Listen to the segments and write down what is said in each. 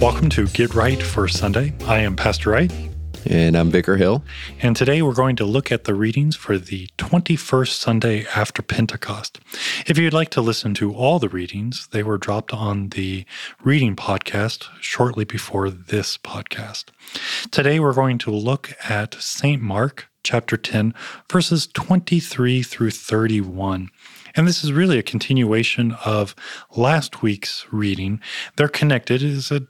Welcome to Get Right for Sunday. I am Pastor Wright. And I'm Vicar Hill. And today we're going to look at the readings for the 21st Sunday after Pentecost. If you'd like to listen to all the readings, they were dropped on the reading podcast shortly before this podcast. Today we're going to look at St. Mark chapter 10, verses 23 through 31. And this is really a continuation of last week's reading. They're connected. It is a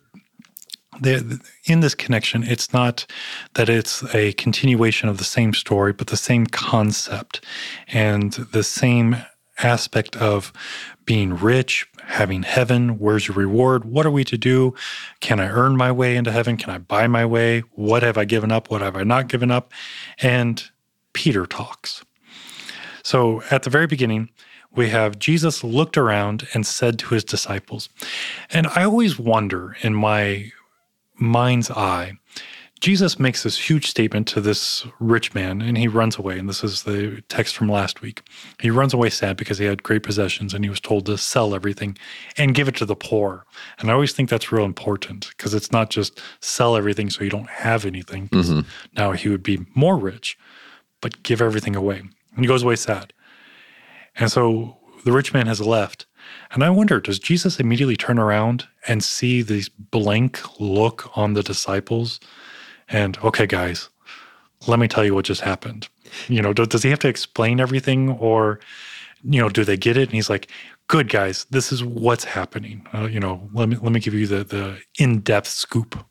in this connection, it's not that it's a continuation of the same story, but the same concept and the same aspect of being rich, having heaven. Where's your reward? What are we to do? Can I earn my way into heaven? Can I buy my way? What have I given up? What have I not given up? And Peter talks. So at the very beginning, we have Jesus looked around and said to his disciples, and I always wonder in my mind's eye, Jesus makes this huge statement to this rich man and he runs away. And this is the text from last week. He runs away sad because he had great possessions and he was told to sell everything and give it to the poor. And I always think that's real important because it's not just sell everything so you don't have anything. Mm-hmm. Now he would be more rich, but give everything away. And he goes away sad. And so the rich man has left and I wonder, does Jesus immediately turn around and see this blank look on the disciples? And, okay, guys, let me tell you what just happened. You know, does he have to explain everything or, you know, do they get it? And he's like, good guys, this is what's happening. Uh, you know, let me, let me give you the, the in-depth scoop.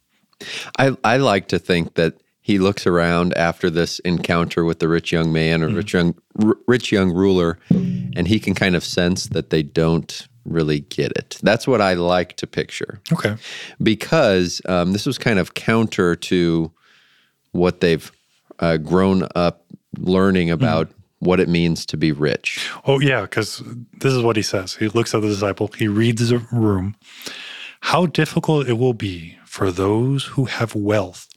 I, I like to think that he looks around after this encounter with the rich young man or mm rich young r- rich young ruler and he can kind of sense that they don't really get it. That's what I like to picture. Okay. Because um, this was kind of counter to what they've uh, grown up learning mm-hmm. about. Mm. What it means to be rich. Oh, yeah, because this is what he says. He looks at the disciple, he reads the room. How difficult it will be for those who have wealth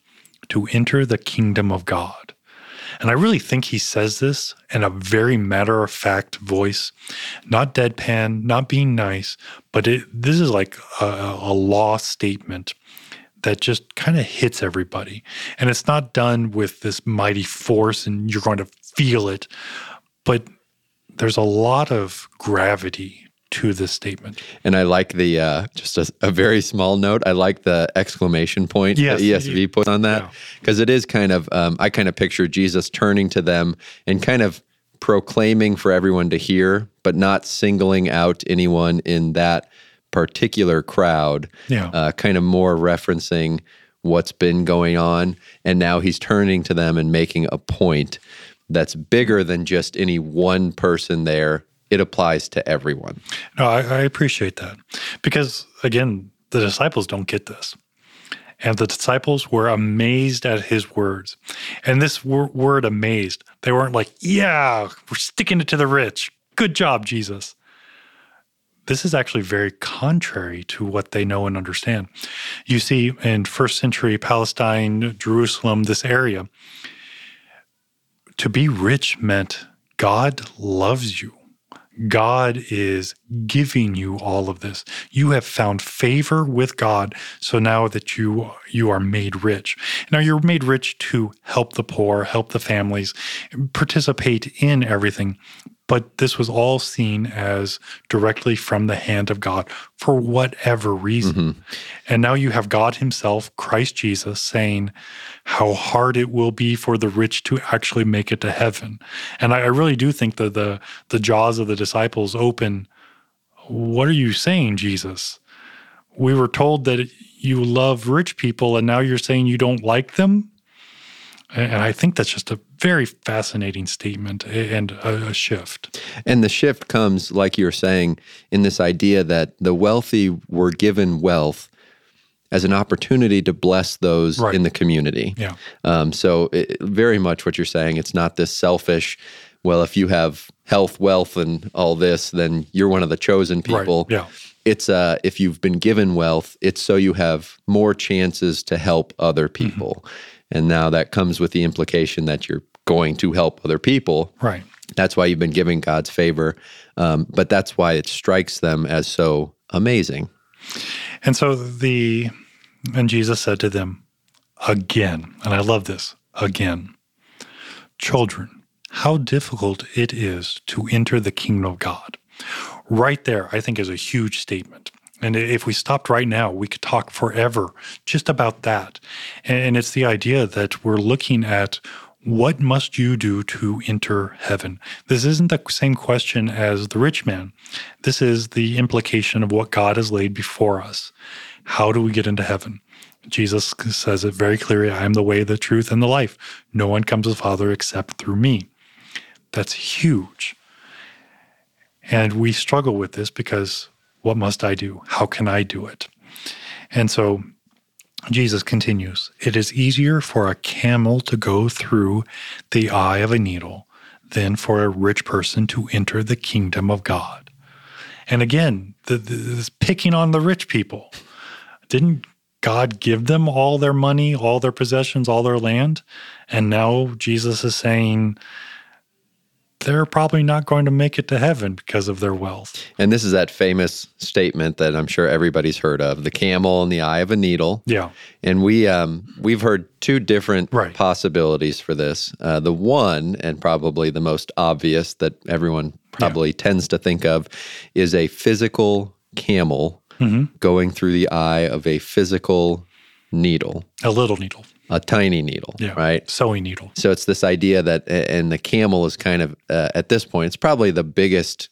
to enter the kingdom of God. And I really think he says this in a very matter of fact voice, not deadpan, not being nice, but it, this is like a, a law statement that just kind of hits everybody. And it's not done with this mighty force and you're going to feel it, but there's a lot of gravity to this statement. And I like the uh, just a, a, very small note. I like the exclamation point yes, the ESV put on that because yeah. it is kind of um, I kind of picture Jesus turning to them and kind of proclaiming for everyone to hear, but not singling out anyone in that particular crowd. Yeah, uh, kind of more referencing what's been going on, and now he's turning to them and making a point that's bigger than just any one person there it applies to everyone. No, I, I appreciate that because, again, the disciples don't get this. And the disciples were amazed at his words. And this word amazed, they weren't like, yeah, we're sticking it to the rich. Good job, Jesus. This is actually very contrary to what they know and understand. You see, in first century Palestine, Jerusalem, this area, to be rich meant God loves you. God is giving you all of this. You have found favor with God. So now that you you are made rich. Now you're made rich to help the poor, help the families, participate in everything. But this was all seen as directly from the hand of God for whatever reason. Mm-hmm. And now you have God Himself, Christ Jesus, saying how hard it will be for the rich to actually make it to heaven. And I, I really do think that the the jaws of the disciples open. What are you saying, Jesus? We were told that you love rich people, and now you're saying you don't like them. And I think that's just a very fascinating statement and a, a, shift. And the shift comes, like you're saying, in this idea that the wealthy were given wealth as an opportunity to bless those right. in the community. Yeah. Um, so, it, very much what you're saying, it's not this selfish, well, if you have health, wealth, and all this, then you're one of the chosen people. Right. Yeah. It's uh, if you've been given wealth, it's so you have more chances to help other mm-hmm. people. Mm-hmm. And now that comes with the implication that you're going to help other people. Right. That's why you've been given God's favor. Um, but that's why it strikes them as so amazing. And so the, and Jesus said to them again, and I love this again, children, how difficult it is to enter the kingdom of God. Right there, I think, is a huge statement. And if we stopped right now, we could talk forever just about that. And it's the idea that we're looking at what must you do to enter heaven? This isn't the same question as the rich man. This is the implication of what God has laid before us. How do we get into heaven? Jesus says it very clearly I am the way, the truth, and the life. No one comes to the Father except through me. That's huge. And we struggle with this because what must I do? How can I do it? And so Jesus continues It is easier for a camel to go through the eye of a needle than for a rich person to enter the kingdom of God. And again, the, the, this picking on the rich people. Didn't God give them all their money, all their possessions, all their land? And now Jesus is saying, they're probably not going to make it to heaven because of their wealth. And this is that famous statement that I'm sure everybody's heard of: the camel in the eye of a needle. Yeah. And we um, we've heard two different right. possibilities for this. Uh, the one, and probably the most obvious that everyone probably yeah. tends to think of, is a physical camel mm-hmm. going through the eye of a physical needle. A little needle a tiny needle, yeah, right? Sewing needle. So it's this idea that, and the camel is kind of, uh, at this point, it's probably the biggest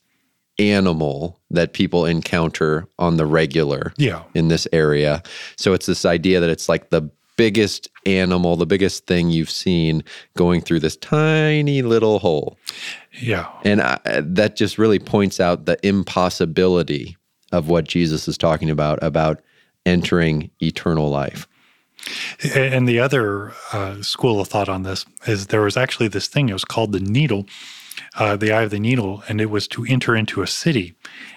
animal that people encounter on the regular yeah. in this area. So it's this idea that it's like the biggest animal, the biggest thing you've seen going through this tiny little hole. Yeah. And I, that just really points out the impossibility of what Jesus is talking about, about entering eternal life. And the other uh, school of thought on this is there was actually this thing, it was called the needle, uh, the eye of the needle, and it was to enter into a city.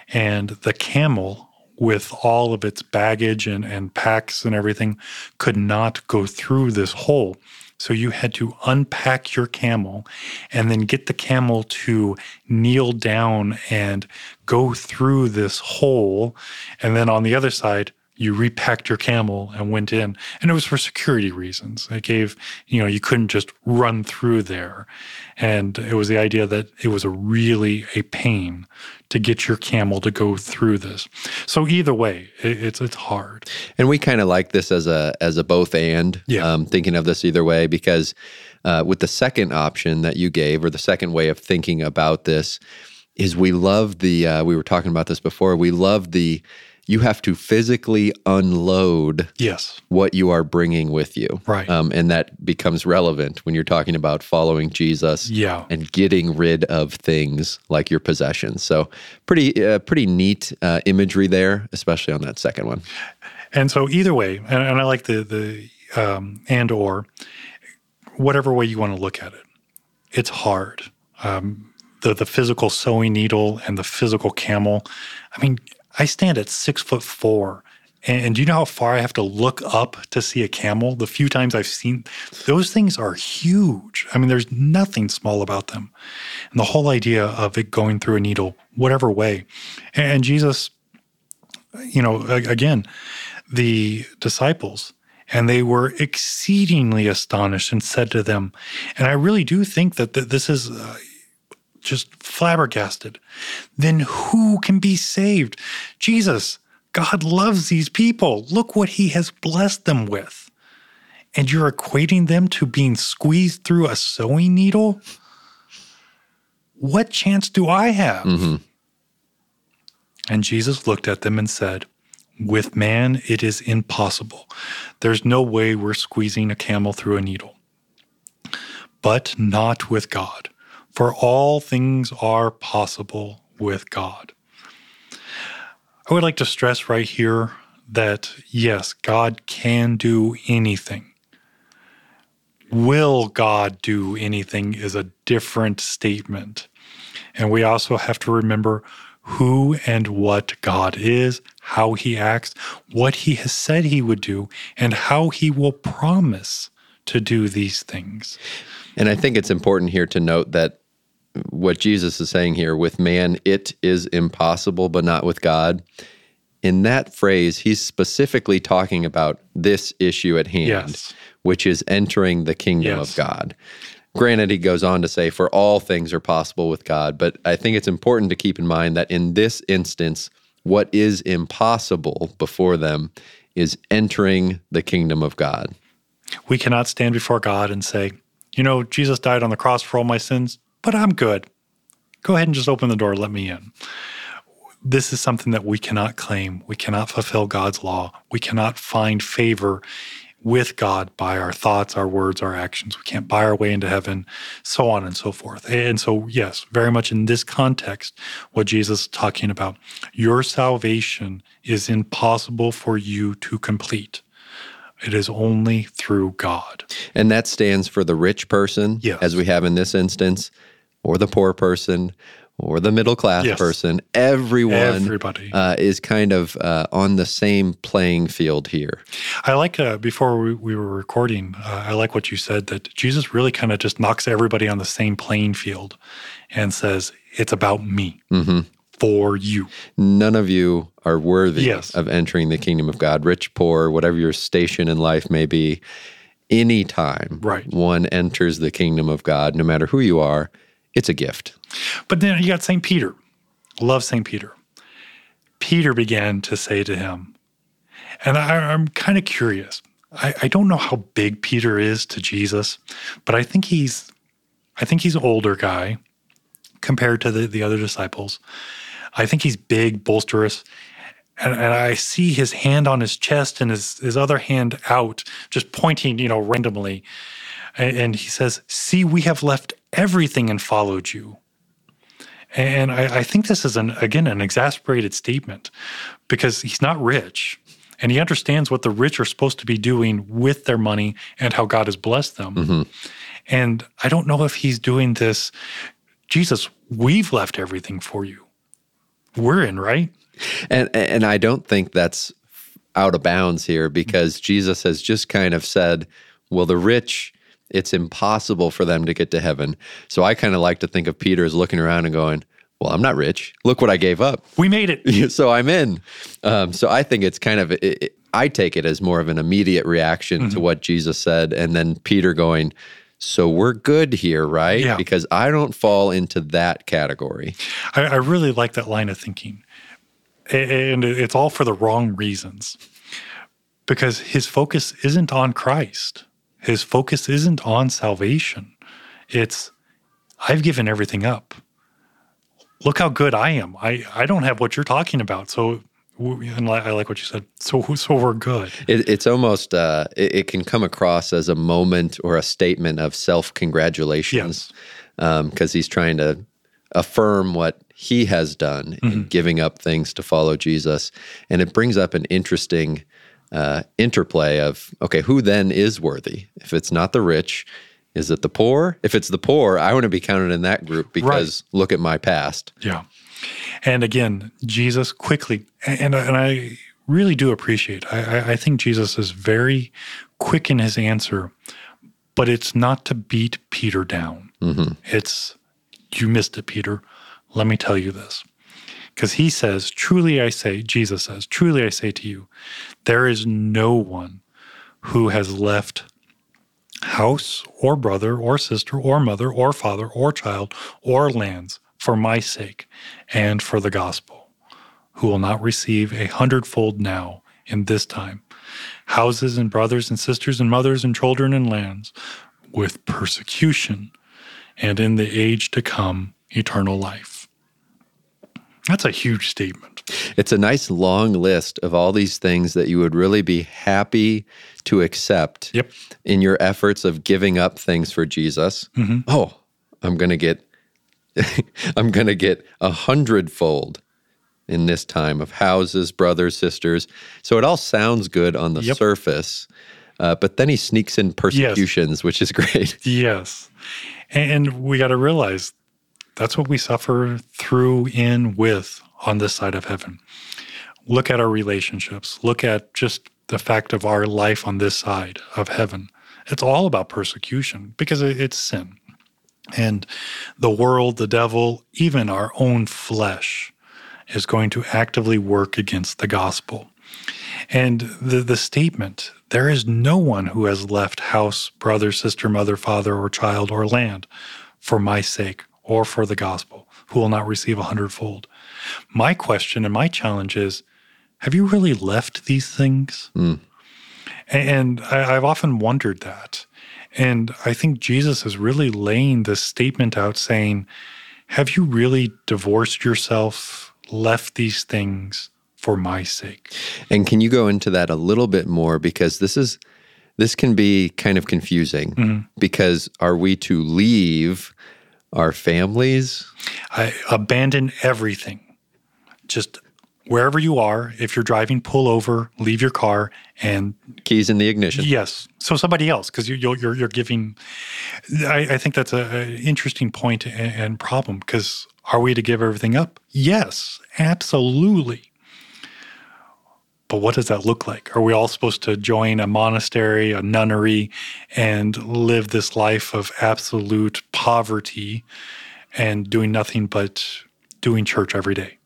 And the camel, with all of its baggage and, and packs and everything, could not go through this hole. So you had to unpack your camel and then get the camel to kneel down and go through this hole. And then on the other side, you repacked your camel and went in. And it was for security reasons. It gave you know you couldn't just run through there. And it was the idea that it was a really a pain to get your camel to go through this. So either way it, it's it's hard. And we kind of like this as a as a both and yeah. um, thinking of this either way because uh, with the second option that you gave or the second way of thinking about this is we love the uh, we were talking about this before we love the you have to physically unload yes. what you are bringing with you. Right. Um, and that becomes relevant when you're talking about following jesus yeah. and getting rid of things like your possessions. So pretty uh, pretty neat uh, imagery there especially on that second one. And so either way and, and i like the the um, and or whatever way you want to look at it it's hard. Um, the the physical sewing needle and the physical camel i mean I stand at six foot four. And do you know how far I have to look up to see a camel? The few times I've seen those things are huge. I mean, there's nothing small about them. And the whole idea of it going through a needle, whatever way. And Jesus, you know, again, the disciples, and they were exceedingly astonished and said to them, and I really do think that this is. Uh, just flabbergasted. Then who can be saved? Jesus, God loves these people. Look what he has blessed them with. And you're equating them to being squeezed through a sewing needle? What chance do I have? Mm-hmm. And Jesus looked at them and said, With man, it is impossible. There's no way we're squeezing a camel through a needle. but not with God. For all things are possible with God. I would like to stress right here that yes, God can do anything. Will God do anything is a different statement. And we also have to remember who and what God is, how he acts, what he has said he would do, and how he will promise to do these things. And I think it's important here to note that what Jesus is saying here with man, it is impossible, but not with God. In that phrase, he's specifically talking about this issue at hand, Yes. which is entering the kingdom Yes. of God. Granted, he goes on to say, for all things are possible with God, but I think it's important to keep in mind that in this instance, what is impossible before them is entering the kingdom of God. We cannot stand before God and say, you know, Jesus died on the cross for all my sins, but I'm good. Go ahead and just open the door, let me in. This is something that we cannot claim. We cannot fulfill God's law. We cannot find favor with God by our thoughts, our words, our actions. We can't buy our way into heaven, so on and so forth. And so, yes, very much in this context, what Jesus is talking about, your salvation is impossible for you to complete. It is only through God. And that stands for the rich person, Yes. as we have in this instance, or the poor person, or the middle class Yes. person. Everyone Everybody. Uh, is kind of uh, on the same playing field here. I like uh, before we, we were recording, uh, I like what you said that Jesus really kind of just knocks everybody on the same playing field and says, It's about me for you. None of you are worthy Yes. of entering the kingdom of God, rich, poor, whatever your station in life may be. Anytime Right. one enters the kingdom of God, no matter who you are, it's a gift. But then you got St. Peter. Love St. Peter. Peter began to say to him, and I, I'm kind of curious. I, I don't know how big Peter is to Jesus, but I think he's, I think he's an older guy compared to the, the other disciples. I think he's big, bolsterous, and, and I see his hand on his chest and his, his other hand out, just pointing, you know, randomly. And, and he says, See, we have left everything and followed you. And I, I think this is an again an exasperated statement because he's not rich and he understands what the rich are supposed to be doing with their money and how God has blessed them. Mm-hmm. And I don't know if he's doing this. Jesus, we've left everything for you. We're in, right? And and I don't think that's out of bounds here because Jesus has just kind of said, well, the rich, it's impossible for them to get to heaven. So I kind of like to think of Peter as looking around and going, well, I'm not rich. Look what I gave up. We made it. so I'm in. Um, so I think it's kind of, it, it- I take it as more of an immediate reaction to what Jesus said. And then Peter going, so we're good here, right? Yeah. Because I don't fall into that category. I, I really like that line of thinking. And it's all for the wrong reasons. Because his focus isn't on Christ, his focus isn't on salvation. It's, I've given everything up. Look how good I am. I, I don't have what you're talking about. So, and I like what you said. So, so we're good. It, it's almost uh, it, it can come across as a moment or a statement of self congratulations because he's trying to affirm what he has done in giving up things to follow Jesus, and it brings up an interesting uh, interplay of okay, who then is worthy? If it's not the rich. Is it the poor? If it's the poor, I want to be counted in that group because look at my past. Yeah. And again, Jesus quickly, and, and I really do appreciate, I, I- I think Jesus is very quick in his answer, but it's not to beat Peter down. It's, you missed it, Peter. Let me tell you this. Because he says, Truly I say, Jesus says, Truly I say to you, there is no one who has left house or brother or sister or mother or father or child or lands for my sake and for the gospel, who will not receive a hundredfold now in this time houses and brothers and sisters and mothers and children and lands with persecution and in the age to come eternal life. That's a huge statement. It's a nice long list of all these things that you would really be happy to accept Yep. in your efforts of giving up things for Jesus. Oh, I'm going to get I'm going to get a hundredfold in this time of houses, brothers, sisters. So it all sounds good on the Yep. surface. Uh, but then he sneaks in persecutions, which is great. Yes. And we got to realize that's what we suffer through, in, with on this side of heaven. Look at our relationships. Look at just the fact of our life on this side of heaven. It's all about persecution because it's sin. And the world, the devil, even our own flesh is going to actively work against the gospel. And the, the statement, there is no one who has left house, brother, sister, mother, father, or child, or land for my sake or for the gospel, who will not receive a hundredfold. My question and my challenge is have you really left these things? Mm. And I, I've often wondered that. And I think Jesus is really laying this statement out saying, Have you really divorced yourself, left these things for my sake? And can you go into that a little bit more because this is this can be kind of confusing mm-hmm. because are we to leave our families? I abandon everything. Just wherever you are, if you're driving, pull over, leave your car, and Keys in the ignition. yes, so somebody else because you, you're, you're you're giving. I, I think that's a, a interesting point and, and problem because are we to give everything up? Yes, absolutely. But what does that look like? Are we all supposed to join a monastery, a nunnery, and live this life of absolute poverty and doing nothing but doing church every day?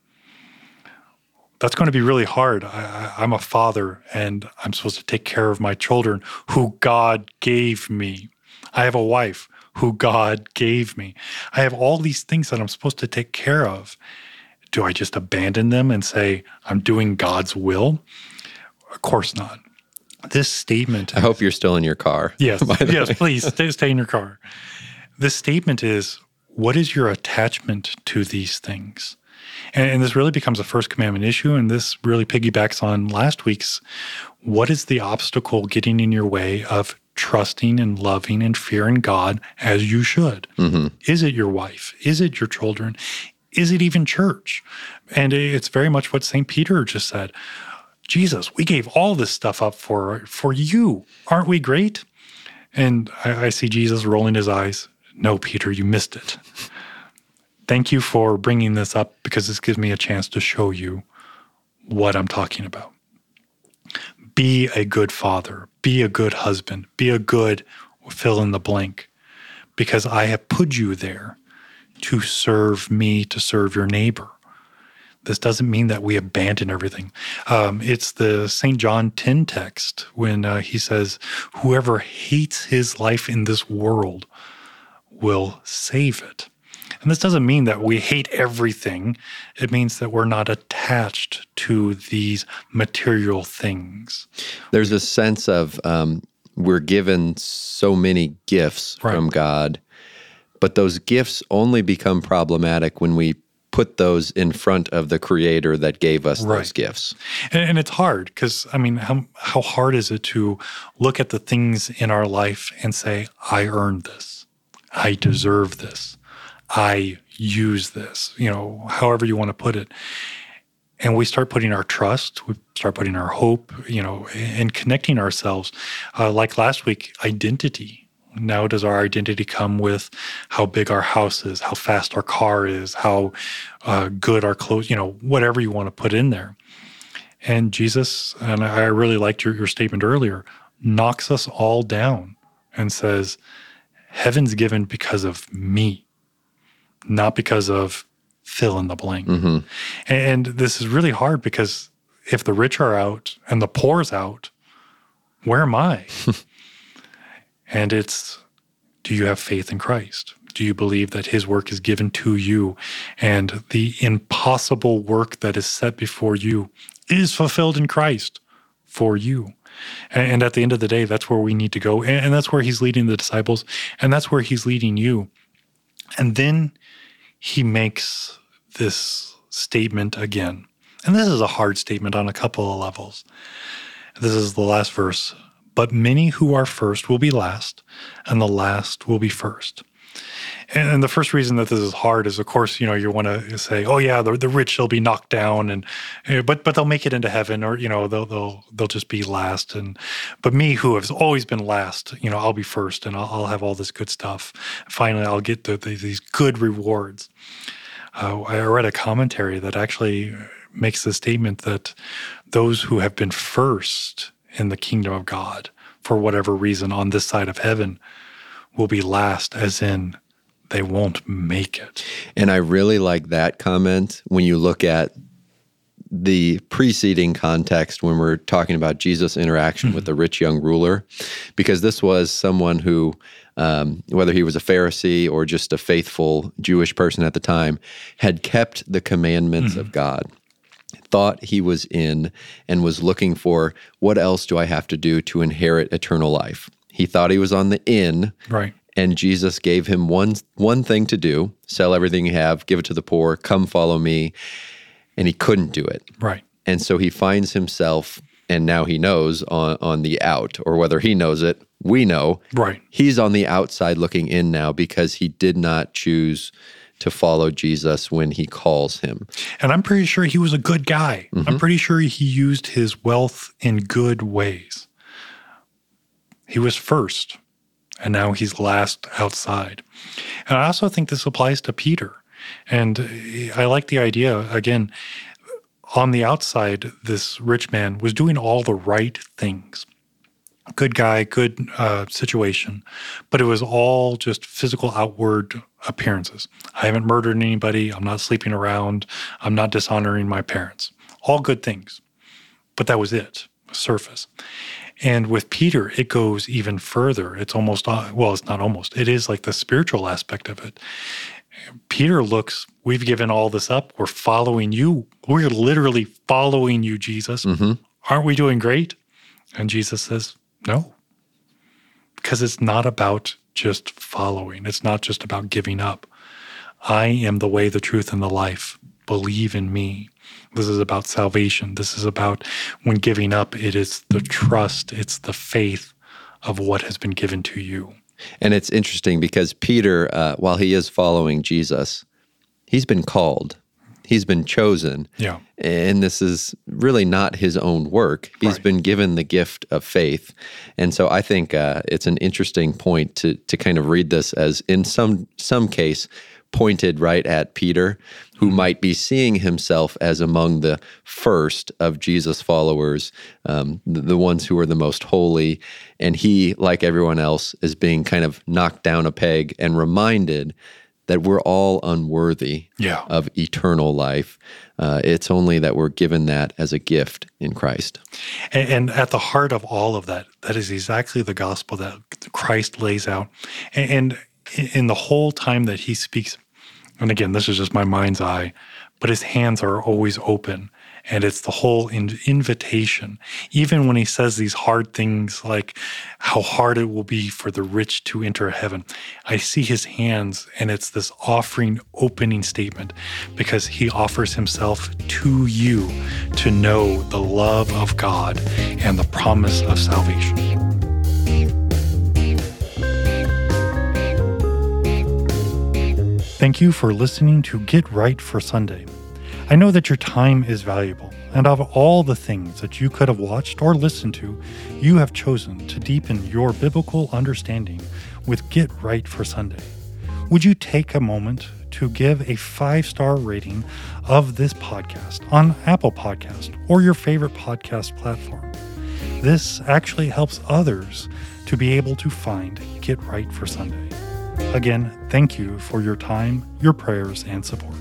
That's going to be really hard. I, I'm a father and I'm supposed to take care of my children who God gave me. I have a wife who God gave me. I have all these things that I'm supposed to take care of. Do I just abandon them and say, I'm doing God's will? Of course not. This statement I hope you're still in your car. Yes, yes, way. please stay, stay in your car. The statement is what is your attachment to these things? And, and this really becomes a first commandment issue. And this really piggybacks on last week's what is the obstacle getting in your way of trusting and loving and fearing God as you should? Mm-hmm. Is it your wife? Is it your children? Is it even church? And it's very much what St. Peter just said. Jesus, we gave all this stuff up for for you. Aren't we great? And I, I see Jesus rolling his eyes. No, Peter, you missed it. Thank you for bringing this up because this gives me a chance to show you what I'm talking about. Be a good father, be a good husband, be a good fill in the blank because I have put you there to serve me, to serve your neighbor. This doesn't mean that we abandon everything. Um, it's the St. John 10 text when uh, he says, Whoever hates his life in this world will save it. And this doesn't mean that we hate everything. It means that we're not attached to these material things. There's a sense of um, we're given so many gifts Right. from God, but those gifts only become problematic when we put those in front of the creator that gave us those gifts. And, and it's hard because, I mean, how, how hard is it to look at the things in our life and say, I earned this, I deserve this, I use this, you know, however you want to put it. And we start putting our trust, we start putting our hope, you know, and connecting ourselves. Uh, like last week, identity. Now, does our identity come with how big our house is, how fast our car is, how uh, good our clothes, you know, whatever you want to put in there. And Jesus, and I really liked your, your statement earlier, knocks us all down and says, Heaven's given because of me, not because of fill in the blank. And this is really hard because if the rich are out and the poor's out, where am I? and it's do you have faith in Christ? Do you believe that his work is given to you and the impossible work that is set before you is fulfilled in Christ for you? And at the end of the day, that's where we need to go. And that's where he's leading the disciples, and that's where he's leading you. And then he makes this statement again. And this is a hard statement on a couple of levels. This is the last verse. But many who are first will be last, and the last will be first. And, the first reason that this is hard is, of course, you know, you want to say, "Oh yeah, the, the rich will be knocked down," and but but they'll make it into heaven, or you know, they'll they'll they'll just be last. And but me, who has always been last, you know, I'll be first, and I'll, I'll have all this good stuff. Finally, I'll get the, the, these good rewards. Uh, I read a commentary that actually makes the statement that those who have been first in the kingdom of God, for whatever reason, on this side of heaven, will be last, as in they won't make it. And I really like that comment when you look at the preceding context when we're talking about Jesus' interaction mm-hmm. with the rich young ruler, because this was someone who, um, whether he was a Pharisee or just a faithful Jewish person at the time, had kept the commandments mm-hmm. of God. Thought he was in and was looking for what else do I have to do to inherit eternal life? He thought he was on the in, right? and Jesus gave him one one thing to do: sell everything you have, give it to the poor, come follow me. And he couldn't do it. Right. And so he finds himself, and now he knows on on the out, or whether he knows it, we know. Right. He's on the outside looking in now because he did not choose to follow Jesus when he calls him. And I'm pretty sure he was a good guy. Mm-hmm. I'm pretty sure he used his wealth in good ways. He was first and now he's last outside. And I also think this applies to Peter. And I like the idea, again, on the outside, this rich man was doing all the right things. Good guy, good uh, situation, but it was all just physical outward appearances. I haven't murdered anybody. I'm not sleeping around. I'm not dishonoring my parents. All good things. But that was it, surface. And with Peter, it goes even further. It's almost, uh, well, it's not almost, it is like the spiritual aspect of it. Peter looks, we've given all this up. We're following you. We're literally following you, Jesus. Mm-hmm. Aren't we doing great? And Jesus says, no, because it's not about just following, it's not just about giving up. I am the way, the truth, and the life. Believe in me. This is about salvation. This is about when giving up, it is the trust, it's the faith of what has been given to you. And it's interesting because Peter, uh, while he is following Jesus, he's been called, he's been chosen. Yeah. And this is really not his own work. He's right. been given the gift of faith. And so I think uh, it's an interesting point to, to kind of read this as, in some, some case, pointed right at Peter, who mm-hmm. might be seeing himself as among the first of Jesus' followers, um, the, the, ones who are the most holy. And he, like everyone else, is being kind of knocked down a peg and reminded that we're all unworthy yeah. of eternal life. Uh, it's only that we're given that as a gift in Christ. And, and, at the heart of all of that, that is exactly the gospel that Christ lays out. And, and in the whole time that he speaks, and again, this is just my mind's eye, but his hands are always open. And it's the whole in- invitation. Even when he says these hard things like how hard it will be for the rich to enter heaven, I see his hands and it's this offering opening statement because he offers himself to you to know the love of God and the promise of salvation. Thank you for listening to Get Right for Sunday. I know that your time is valuable, and of all the things that you could have watched or listened to, you have chosen to deepen your biblical understanding with Get Right for Sunday. Would you take a moment to give a five star rating of this podcast on Apple Podcast or your favorite podcast platform? This actually helps others to be able to find Get Right for Sunday. Again, thank you for your time, your prayers, and support.